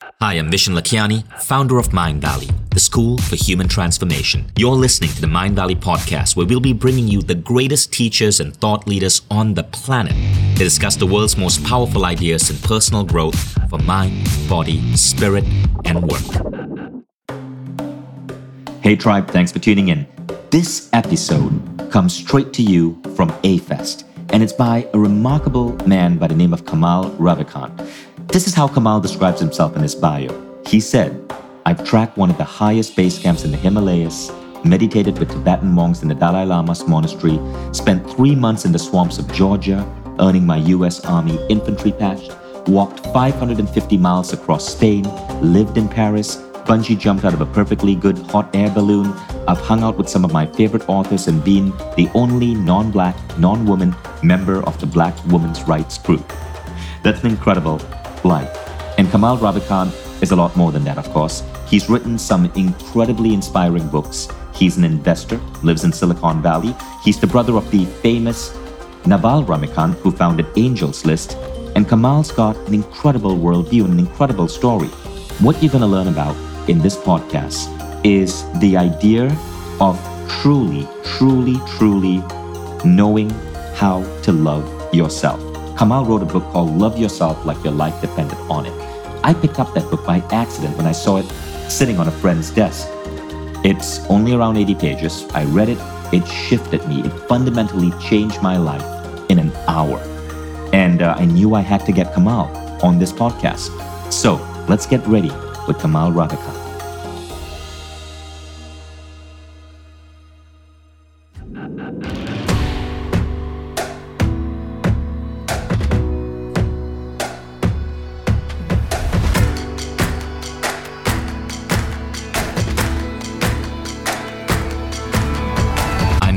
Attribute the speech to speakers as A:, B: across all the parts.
A: Hi, I'm Vishen Lakhiani, founder of Mindvalley, the school for human transformation. You're listening to the Mindvalley podcast, where we'll be bringing you the greatest teachers and thought leaders on the planet to discuss the world's most powerful ideas in personal growth for mind, body, spirit, and work. Hey, tribe, thanks for tuning in. This episode comes straight to you from A-Fest, and it's by a remarkable man by the name of Kamal Ravikant. This is how Kamal describes himself in his bio. He said, I've tracked one of the highest base camps in the Himalayas, meditated with Tibetan monks in the Dalai Lama's monastery, spent three months in the swamps of Georgia, earning my US Army infantry patch, walked 550 miles across Spain, lived in Paris, bungee jumped out of a perfectly good hot air balloon. I've hung out with some of my favorite authors and been the only non black, non woman member of the Black Women's Rights Group. That's an incredible life. And Kamal Ravikant is a lot more than that, of course. He's written some incredibly inspiring books. He's an investor, lives in Silicon Valley. He's the brother of the famous Naval Ravikant, who founded Angels List. And Kamal's got an incredible worldview and an incredible story. What you're going to learn about in this podcast is the idea of truly, truly, truly knowing how to love yourself. Kamal wrote a book called Love Yourself Like Your Life Depended on It. I picked up that book by accident when I saw it sitting on a friend's desk. It's only around 80 pages. I read it, it shifted me, it fundamentally changed my life in an hour. And uh, I knew I had to get Kamal on this podcast. So let's get ready with Kamal Ravikant.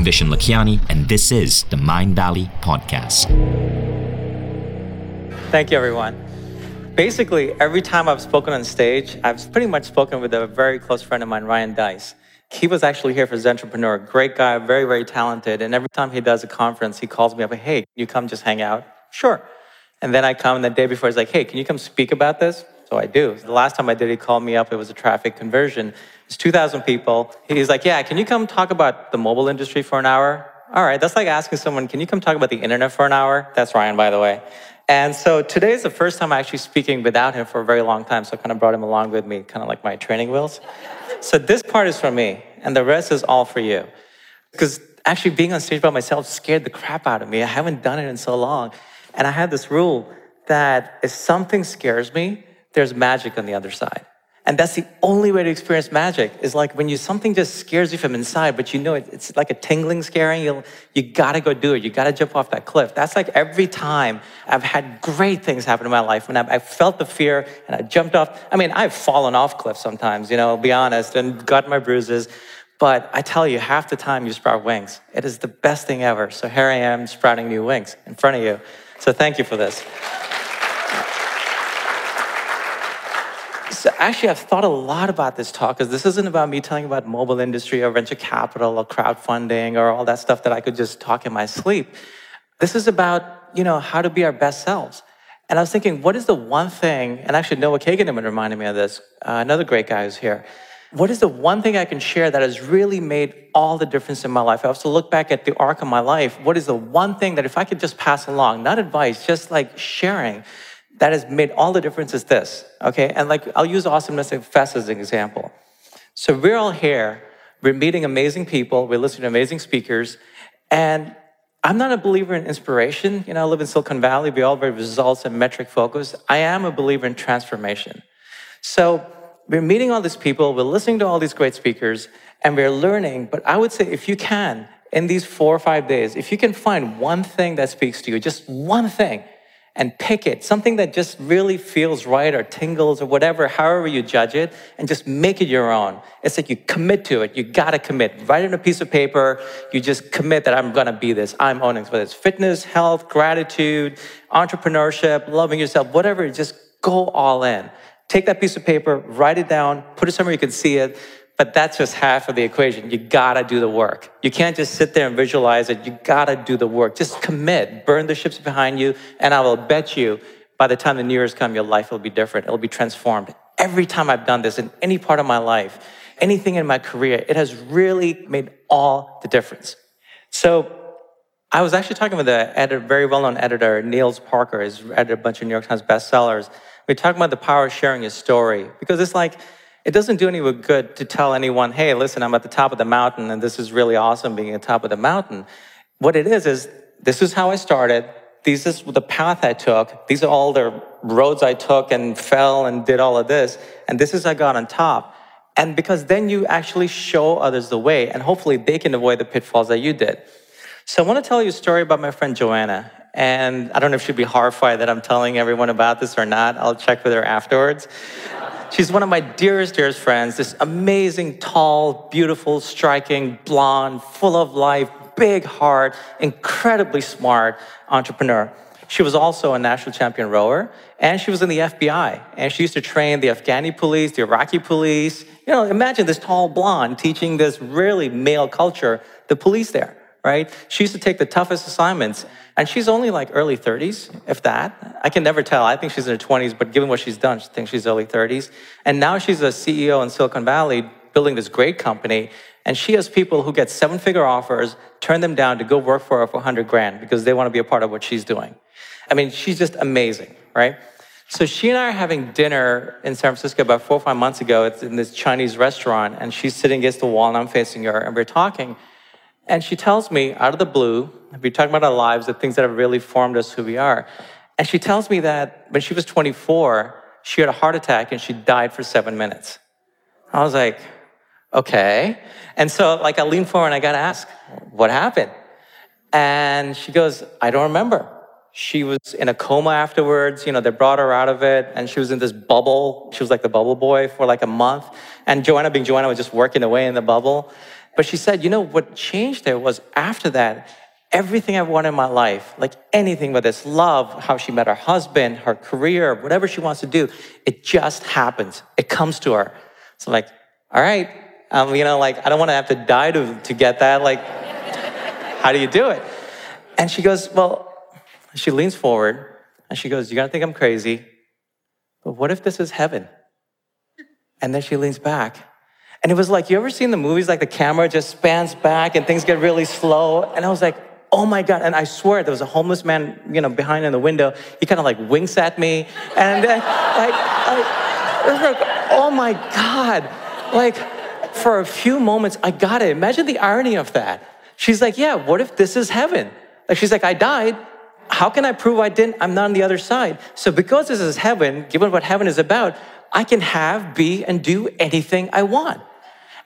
A: Vishen and this is the Mindvalley Podcast.
B: Thank you, everyone. Basically, every time I've spoken on stage, I've pretty much spoken with a very close friend of mine, Ryan Deiss. He was actually here for Zentrepreneur, great guy, very, very talented. And every time he does a conference, he calls me up, hey, you come just hang out? Sure. And then I come, and the day before, he's like, hey, can you come speak about this? So I do. The last time I did, he called me up. It was a traffic conversion. It's 2,000 people. He's like, yeah, can you come talk about the mobile industry for an hour? All right, that's like asking someone, can you come talk about the internet for an hour? That's Ryan, by the way. And so today is the first time I'm actually speaking without him for a very long time. So I kind of brought him along with me, kind of like my training wheels. So this part is for me, and the rest is all for you. Because actually being on stage by myself scared the crap out of me. I haven't done it in so long. And I had this rule that if something scares me, there's magic on the other side. And that's the only way to experience magic is like when you something just scares you from inside, but you know it, it's like a tingling scaring. You you gotta go do it. You gotta jump off that cliff. That's like every time I've had great things happen in my life when I've, I felt the fear and I jumped off. I mean, I've fallen off cliffs sometimes. You know, be honest, and got my bruises. But I tell you, half the time you sprout wings. It is the best thing ever. So here I am sprouting new wings in front of you. So thank you for this. So actually, I've thought a lot about this talk because this isn't about me telling about mobile industry or venture capital or crowdfunding or all that stuff that I could just talk in my sleep. This is about, you know, how to be our best selves. And I was thinking, what is the one thing, and actually Noah Kagan reminded me of this, uh, another great guy who's here. What is the one thing I can share that has really made all the difference in my life? I also look back at the arc of my life. What is the one thing that if I could just pass along, not advice, just like sharing, that has made all the difference is this, okay? And like, I'll use Awesomeness Fest as an example. So we're all here, we're meeting amazing people, we're listening to amazing speakers, and I'm not a believer in inspiration. You know, I live in Silicon Valley, we all very results and metric focused. I am a believer in transformation. So we're meeting all these people, we're listening to all these great speakers, and we're learning, but I would say if you can, in these four or five days, if you can find one thing that speaks to you, just one thing, and pick it, something that just really feels right or tingles or whatever, however you judge it, and just make it your own. It's like you commit to it. You gotta commit. Write it on a piece of paper. You just commit that I'm gonna be this. I'm owning it, whether it's fitness, health, gratitude, entrepreneurship, loving yourself, whatever, just go all in. Take that piece of paper, write it down, put it somewhere you can see it, but that's just half of the equation. You gotta do the work. You can't just sit there and visualize it. You gotta do the work. Just commit, burn the ships behind you, and I will bet you by the time the New Year's come, your life will be different. It'll be transformed. every time I've done this in any part of my life, anything in my career, it has really made all the difference. So I was actually talking with a editor, very well-known editor, Nils Parker, who's edited a bunch of New York Times bestsellers. We talked about the power of sharing your story because it's like it doesn't do anyone good to tell anyone, "Hey, listen, I'm at the top of the mountain, and this is really awesome being at the top of the mountain." What it is is this is how I started. This is the path I took. These are all the roads I took and fell and did all of this, and this is I got on top. And because then you actually show others the way, and hopefully they can avoid the pitfalls that you did. So I want to tell you a story about my friend Joanna. And I don't know if she'd be horrified that I'm telling everyone about this or not. I'll check with her afterwards. She's one of my dearest, dearest friends. This amazing, tall, beautiful, striking, blonde, full of life, big heart, incredibly smart entrepreneur. She was also a national champion rower, and she was in the FBI. And she used to train the Afghani police, the Iraqi police. You know, imagine this tall blonde teaching this really male culture, the police there right? She used to take the toughest assignments, and she's only like early 30s, if that. I can never tell. I think she's in her 20s, but given what she's done, I think she's early 30s. And now she's a CEO in Silicon Valley, building this great company. And she has people who get seven figure offers, turn them down to go work for her for 100 grand because they want to be a part of what she's doing. I mean, she's just amazing, right? So she and I are having dinner in San Francisco about four or five months ago. It's in this Chinese restaurant, and she's sitting against the wall, and I'm facing her, and we're talking. And she tells me out of the blue, we talk about our lives, the things that have really formed us who we are. And she tells me that when she was 24, she had a heart attack and she died for seven minutes. I was like, okay. And so like I leaned forward and I got to ask, what happened? And she goes, I don't remember. She was in a coma afterwards. You know, they brought her out of it and she was in this bubble. She was like the bubble boy for like a month. And Joanna, being Joanna, was just working away in the bubble. But she said, you know, what changed there was after that, everything I wanted in my life, like anything, whether it's love, how she met her husband, her career, whatever she wants to do, it just happens. It comes to her. So like, all right, um, you know, like I don't want to have to die to, to get that. Like, how do you do it? And she goes, well, she leans forward and she goes, you're going to think I'm crazy, but what if this is heaven? And then she leans back and it was like, you ever seen the movies like the camera just spans back and things get really slow? And I was like, oh my God. And I swear there was a homeless man, you know, behind in the window. He kind of like winks at me. And then, like, I, it was like, oh my God. Like, for a few moments, I got it. Imagine the irony of that. She's like, yeah, what if this is heaven? Like, she's like, I died. How can I prove I didn't? I'm not on the other side. So, because this is heaven, given what heaven is about, I can have, be, and do anything I want.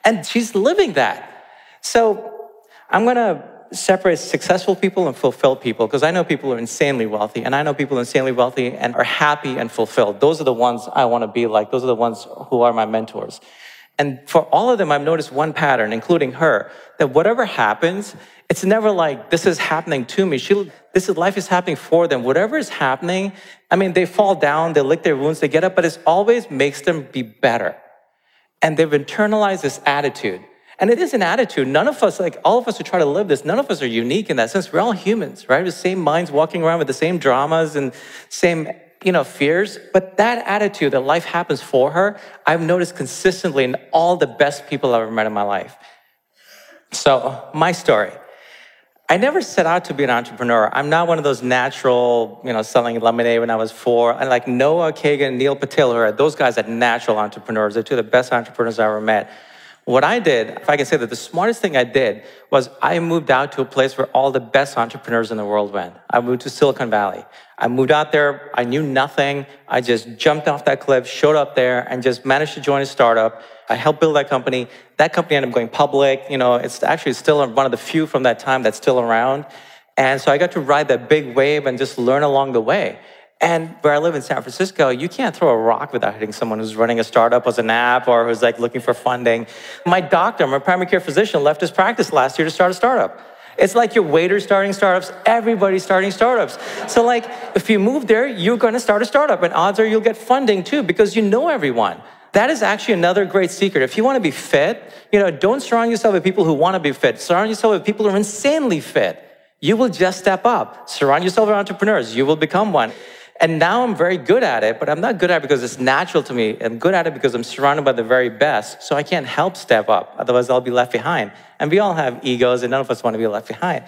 B: And she's living that. So I'm going to separate successful people and fulfilled people because I know people are insanely wealthy and I know people insanely wealthy and are happy and fulfilled. Those are the ones I want to be like. Those are the ones who are my mentors. And for all of them, I've noticed one pattern, including her, that whatever happens, it's never like this is happening to me. She, this is life is happening for them. Whatever is happening, I mean, they fall down, they lick their wounds, they get up, but it always makes them be better and they've internalized this attitude. And it is an attitude. None of us, like all of us who try to live this, none of us are unique in that sense. We're all humans, right? The same minds walking around with the same dramas and same, you know, fears. But that attitude that life happens for her, I've noticed consistently in all the best people I've ever met in my life. So, my story. I never set out to be an entrepreneur. I'm not one of those natural, you know, selling lemonade when I was four. And like Noah Kagan, Neil Patel, are those guys are natural entrepreneurs. They're two of the best entrepreneurs I ever met. What I did, if I can say that the smartest thing I did was I moved out to a place where all the best entrepreneurs in the world went. I moved to Silicon Valley. I moved out there. I knew nothing. I just jumped off that cliff, showed up there, and just managed to join a startup. I helped build that company. That company ended up going public. You know, it's actually still one of the few from that time that's still around. And so I got to ride that big wave and just learn along the way. And where I live in San Francisco, you can't throw a rock without hitting someone who's running a startup as an app or who's like looking for funding. My doctor, my primary care physician, left his practice last year to start a startup. It's like your waiter starting startups, everybody's starting startups. So, like, if you move there, you're gonna start a startup, and odds are you'll get funding too because you know everyone. That is actually another great secret. If you wanna be fit, you know, don't surround yourself with people who wanna be fit. Surround yourself with people who are insanely fit. You will just step up. Surround yourself with entrepreneurs, you will become one. And now I'm very good at it, but I'm not good at it because it's natural to me. I'm good at it because I'm surrounded by the very best, so I can't help step up. Otherwise, I'll be left behind. And we all have egos, and none of us want to be left behind.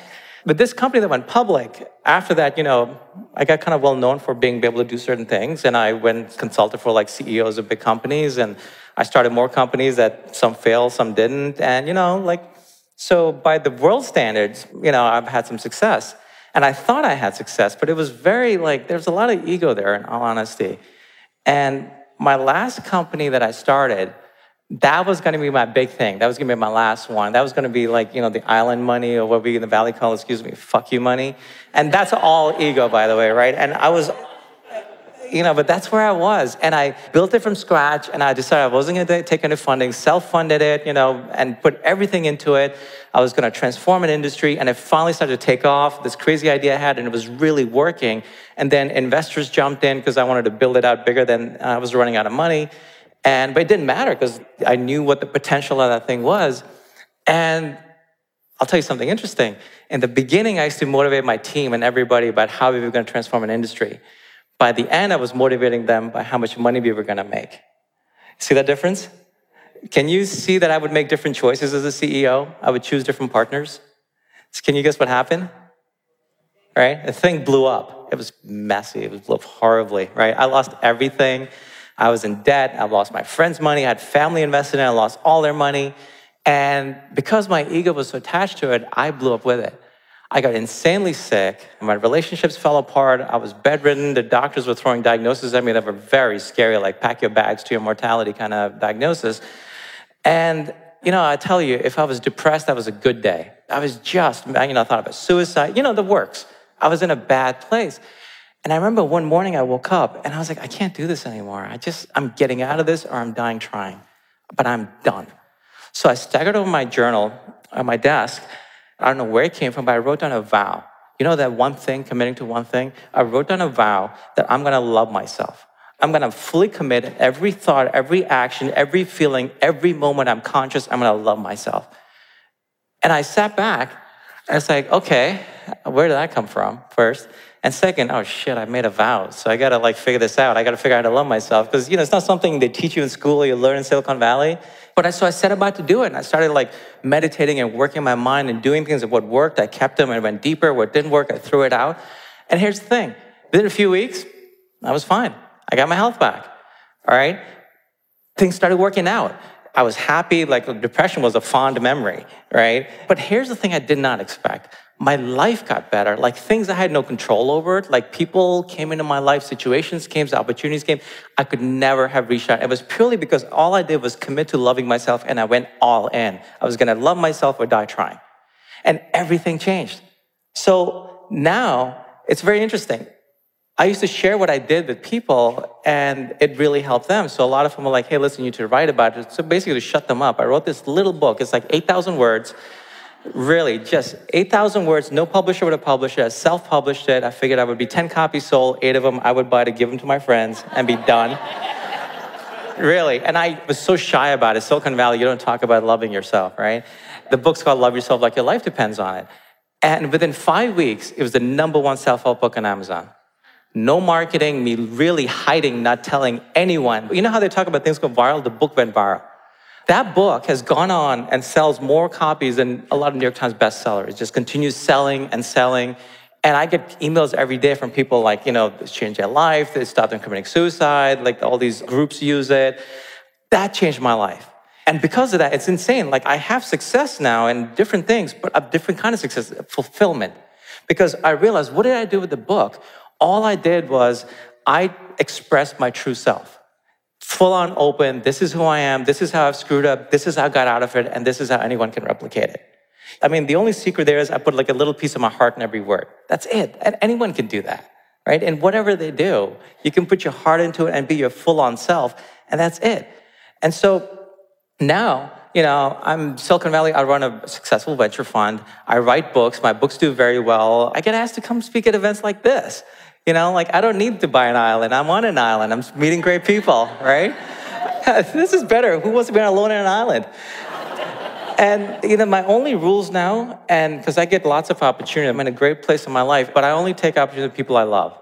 B: But this company that went public, after that, you know, I got kind of well known for being able to do certain things. And I went consulted for like CEOs of big companies. And I started more companies that some failed, some didn't. And, you know, like, so by the world standards, you know, I've had some success. And I thought I had success, but it was very like, there's a lot of ego there, in all honesty. And my last company that I started, that was going to be my big thing. That was going to be my last one. That was going to be like, you know, the island money or what we in the Valley call, excuse me, fuck you money. And that's all ego, by the way, right? And I was you know, but that's where I was. And I built it from scratch and I decided I wasn't gonna take any funding, self-funded it, you know, and put everything into it. I was gonna transform an industry and it finally started to take off, this crazy idea I had and it was really working. And then investors jumped in because I wanted to build it out bigger than uh, I was running out of money. And, but it didn't matter because I knew what the potential of that thing was. And I'll tell you something interesting. In the beginning, I used to motivate my team and everybody about how we were going to transform an industry. By the end, I was motivating them by how much money we were going to make. See that difference? Can you see that I would make different choices as a CEO? I would choose different partners. So can you guess what happened? Right? The thing blew up. It was messy. It blew up horribly, right? I lost everything. I was in debt. I lost my friends' money. I had family invested in it. I lost all their money. And because my ego was so attached to it, I blew up with it. I got insanely sick. My relationships fell apart. I was bedridden. The doctors were throwing diagnoses at me that were very scary, like pack your bags to your mortality kind of diagnosis. And, you know, I tell you, if I was depressed, that was a good day. I was just, you know, I thought about suicide, you know, the works. I was in a bad place. And I remember one morning I woke up and I was like, I can't do this anymore. I just, I'm getting out of this or I'm dying trying, but I'm done. So I staggered over my journal on my desk I don't know where it came from, but I wrote down a vow. You know that one thing, committing to one thing? I wrote down a vow that I'm gonna love myself. I'm gonna fully commit every thought, every action, every feeling, every moment I'm conscious, I'm gonna love myself. And I sat back it's like, okay, where did that come from first? And second, oh shit, I made a vow. So I gotta like figure this out. I gotta figure out how to love myself. Because you know, it's not something they teach you in school or you learn in Silicon Valley. But I, so I set about to do it. And I started like meditating and working my mind and doing things of what worked. I kept them and went deeper. What didn't work, I threw it out. And here's the thing. Within a few weeks, I was fine. I got my health back. All right. Things started working out. I was happy, like depression was a fond memory, right? But here's the thing I did not expect my life got better. Like things I had no control over, like people came into my life, situations came, opportunities came. I could never have reached out. It was purely because all I did was commit to loving myself and I went all in. I was gonna love myself or die trying. And everything changed. So now it's very interesting. I used to share what I did with people and it really helped them. So a lot of them were like, hey, listen, you need to write about it. So basically to shut them up, I wrote this little book. It's like 8,000 words Really, just 8,000 words. No publisher would have published it. I self published it. I figured I would be 10 copies sold, eight of them I would buy to give them to my friends and be done. really. And I was so shy about it. Silicon Valley, you don't talk about loving yourself, right? The book's called Love Yourself Like Your Life Depends on It. And within five weeks, it was the number one self help book on Amazon. No marketing, me really hiding, not telling anyone. You know how they talk about things go viral? The book went viral. That book has gone on and sells more copies than a lot of New York Times bestsellers. It just continues selling and selling. And I get emails every day from people like, you know, it's changed their life, they stopped them committing suicide, like all these groups use it. That changed my life. And because of that, it's insane. Like I have success now in different things, but a different kind of success, fulfillment. Because I realized, what did I do with the book? All I did was I expressed my true self full on open. This is who I am. This is how I've screwed up. This is how I got out of it. And this is how anyone can replicate it. I mean, the only secret there is I put like a little piece of my heart in every word. That's it. And anyone can do that, right? And whatever they do, you can put your heart into it and be your full on self. And that's it. And so now, you know, I'm Silicon Valley. I run a successful venture fund. I write books. My books do very well. I get asked to come speak at events like this. You know, like I don't need to buy an island. I'm on an island. I'm meeting great people, right? this is better. Who wants to be alone on an island? And you know, my only rules now, and because I get lots of opportunity, I'm in a great place in my life, but I only take opportunity with people I love.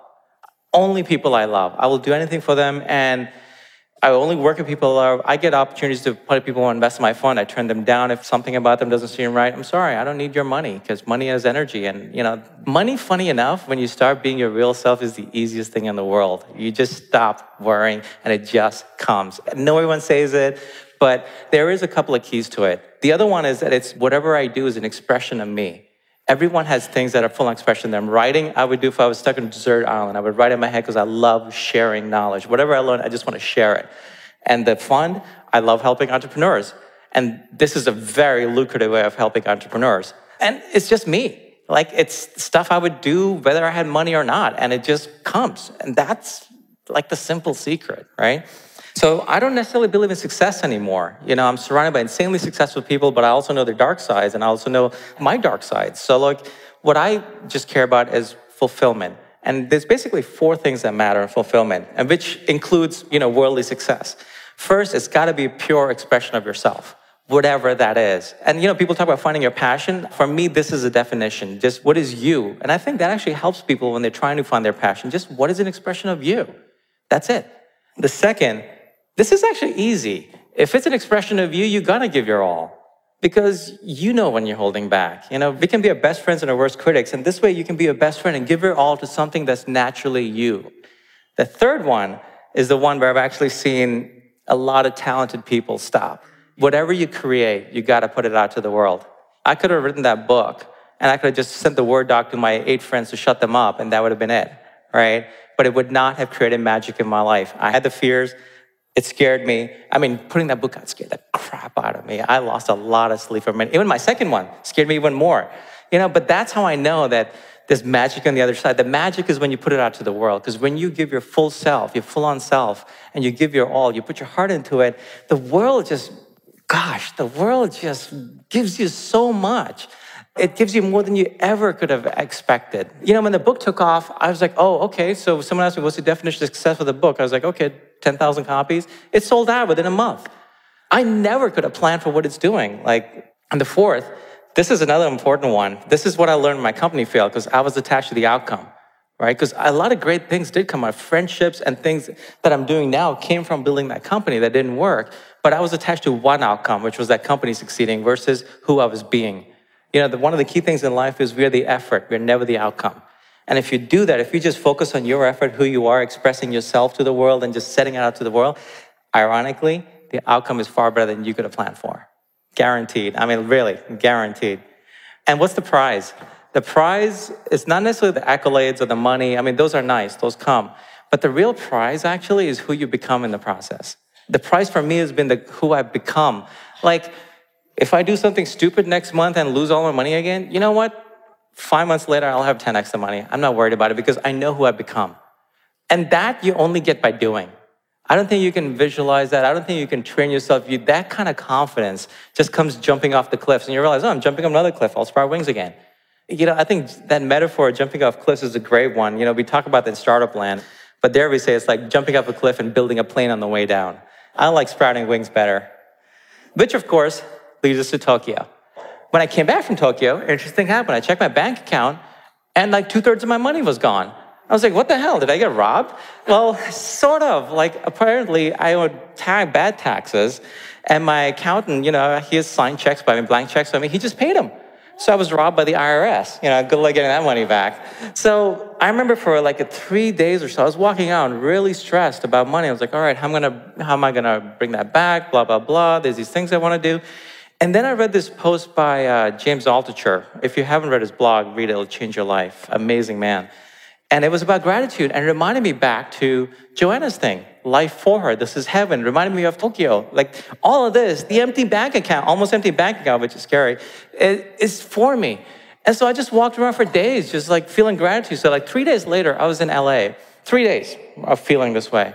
B: only people I love. I will do anything for them. And I only work with people. Are, I get opportunities to put people who invest in my fund. I turn them down if something about them doesn't seem right. I'm sorry, I don't need your money because money is energy. And you know, money, funny enough, when you start being your real self, is the easiest thing in the world. You just stop worrying, and it just comes. No one says it, but there is a couple of keys to it. The other one is that it's whatever I do is an expression of me. Everyone has things that are full expression. Them writing, I would do if I was stuck on a desert island. I would write in my head because I love sharing knowledge. Whatever I learn, I just want to share it. And the fund, I love helping entrepreneurs. And this is a very lucrative way of helping entrepreneurs. And it's just me. Like it's stuff I would do whether I had money or not. And it just comes. And that's like the simple secret, right? So I don't necessarily believe in success anymore. You know, I'm surrounded by insanely successful people, but I also know their dark sides and I also know my dark sides. So like what I just care about is fulfillment. And there's basically four things that matter in fulfillment, and which includes, you know, worldly success. First, it's got to be a pure expression of yourself, whatever that is. And you know, people talk about finding your passion. For me, this is a definition. Just what is you? And I think that actually helps people when they're trying to find their passion. Just what is an expression of you? That's it. The second this is actually easy. If it's an expression of you, you gotta give your all because you know when you're holding back. You know, we can be our best friends and our worst critics, and this way you can be your best friend and give your all to something that's naturally you. The third one is the one where I've actually seen a lot of talented people stop. Whatever you create, you gotta put it out to the world. I could have written that book and I could have just sent the Word doc to my eight friends to shut them up, and that would have been it, right? But it would not have created magic in my life. I had the fears. It scared me. I mean, putting that book out scared the crap out of me. I lost a lot of sleep from it. Even my second one scared me even more. You know, but that's how I know that there's magic on the other side. The magic is when you put it out to the world. Because when you give your full self, your full on self, and you give your all, you put your heart into it, the world just, gosh, the world just gives you so much. It gives you more than you ever could have expected. You know, when the book took off, I was like, oh, okay. So someone asked me, what's the definition of success for the book? I was like, okay, 10,000 copies. It sold out within a month. I never could have planned for what it's doing. Like, and the fourth, this is another important one. This is what I learned my company failed because I was attached to the outcome, right? Because a lot of great things did come out. Friendships and things that I'm doing now came from building that company that didn't work. But I was attached to one outcome, which was that company succeeding versus who I was being. You know, the, one of the key things in life is we're the effort, we're never the outcome. And if you do that, if you just focus on your effort, who you are, expressing yourself to the world, and just setting it out to the world, ironically, the outcome is far better than you could have planned for. Guaranteed. I mean, really, guaranteed. And what's the prize? The prize is not necessarily the accolades or the money. I mean, those are nice, those come. But the real prize actually is who you become in the process. The prize for me has been the who I've become. Like, if I do something stupid next month and lose all my money again, you know what? Five months later, I'll have 10x the money. I'm not worried about it because I know who I've become. And that you only get by doing. I don't think you can visualize that. I don't think you can train yourself. You, that kind of confidence just comes jumping off the cliffs, and you realize, oh, I'm jumping off another cliff. I'll sprout wings again. You know, I think that metaphor, jumping off cliffs, is a great one. You know, we talk about that in startup land, but there we say it's like jumping off a cliff and building a plane on the way down. I like sprouting wings better. Which, of course, leads us to Tokyo. When I came back from Tokyo, interesting happened. I checked my bank account, and like two thirds of my money was gone. I was like, what the hell? Did I get robbed? Well, sort of. Like, apparently, I owed tag bad taxes, and my accountant, you know, he has signed checks by me, blank checks by me. He just paid them. So I was robbed by the IRS. You know, good luck getting that money back. So I remember for like three days or so, I was walking out really stressed about money. I was like, all right, how am, gonna, how am I gonna bring that back? Blah, blah, blah. There's these things I wanna do. And then I read this post by uh, James Altucher. If you haven't read his blog, read it, it'll change your life. Amazing man. And it was about gratitude and it reminded me back to Joanna's thing, life for her. This is heaven. Reminded me of Tokyo. Like all of this, the empty bank account, almost empty bank account, which is scary, is for me. And so I just walked around for days, just like feeling gratitude. So like three days later, I was in LA, three days of feeling this way.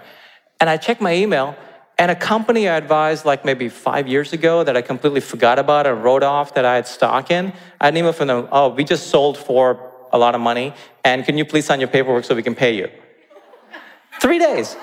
B: And I checked my email and a company I advised like maybe five years ago that I completely forgot about and wrote off that I had stock in, I email from them, oh, we just sold for a lot of money, and can you please sign your paperwork so we can pay you? Three days,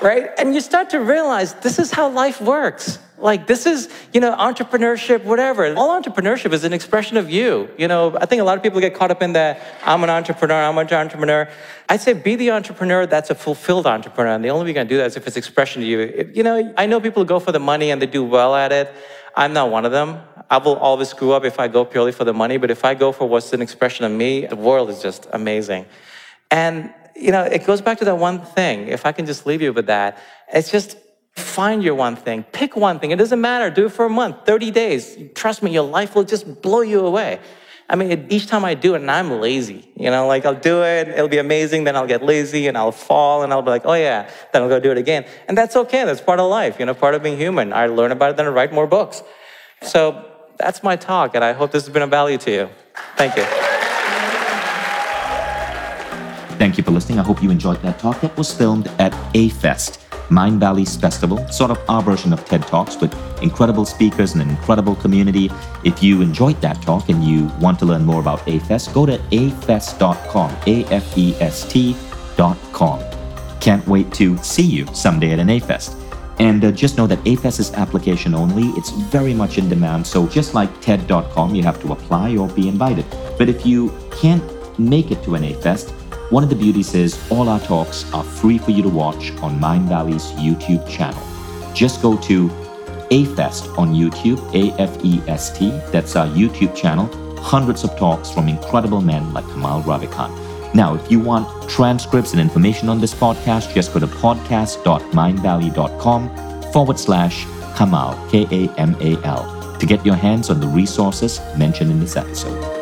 B: right? And you start to realize this is how life works. Like this is, you know, entrepreneurship, whatever. All entrepreneurship is an expression of you. You know, I think a lot of people get caught up in that I'm an entrepreneur, I'm an entrepreneur. I'd say be the entrepreneur that's a fulfilled entrepreneur. And the only way you can do that is if it's expression to you. You know, I know people go for the money and they do well at it. I'm not one of them. I will always screw up if I go purely for the money, but if I go for what's an expression of me, the world is just amazing. And, you know, it goes back to that one thing. If I can just leave you with that, it's just find your one thing. Pick one thing. It doesn't matter. Do it for a month, 30 days. Trust me, your life will just blow you away. I mean, each time I do it, and I'm lazy, you know, like I'll do it, it'll be amazing, then I'll get lazy and I'll fall and I'll be like, oh yeah, then I'll go do it again. And that's okay, that's part of life, you know, part of being human. I learn about it, then I write more books. So that's my talk, and I hope this has been of value to you. Thank you.
A: Thank you for listening. I hope you enjoyed that talk. That was filmed at A Fest, Mindvalley's festival, sort of our version of TED Talks with incredible speakers and an incredible community. If you enjoyed that talk and you want to learn more about A Fest, go to afest.com, A F E S T.com. Can't wait to see you someday at an A Fest. And uh, just know that AFEST is application only. It's very much in demand. So just like TED.com, you have to apply or be invited. But if you can't make it to an AFEST, one of the beauties is all our talks are free for you to watch on Mindvalley's YouTube channel. Just go to AFEST on YouTube, A F E S T. That's our YouTube channel. Hundreds of talks from incredible men like Kamal Ravikant. Now, if you want transcripts and information on this podcast, just go to podcast.mindvalley.com forward slash Kamal, K A M A L, to get your hands on the resources mentioned in this episode.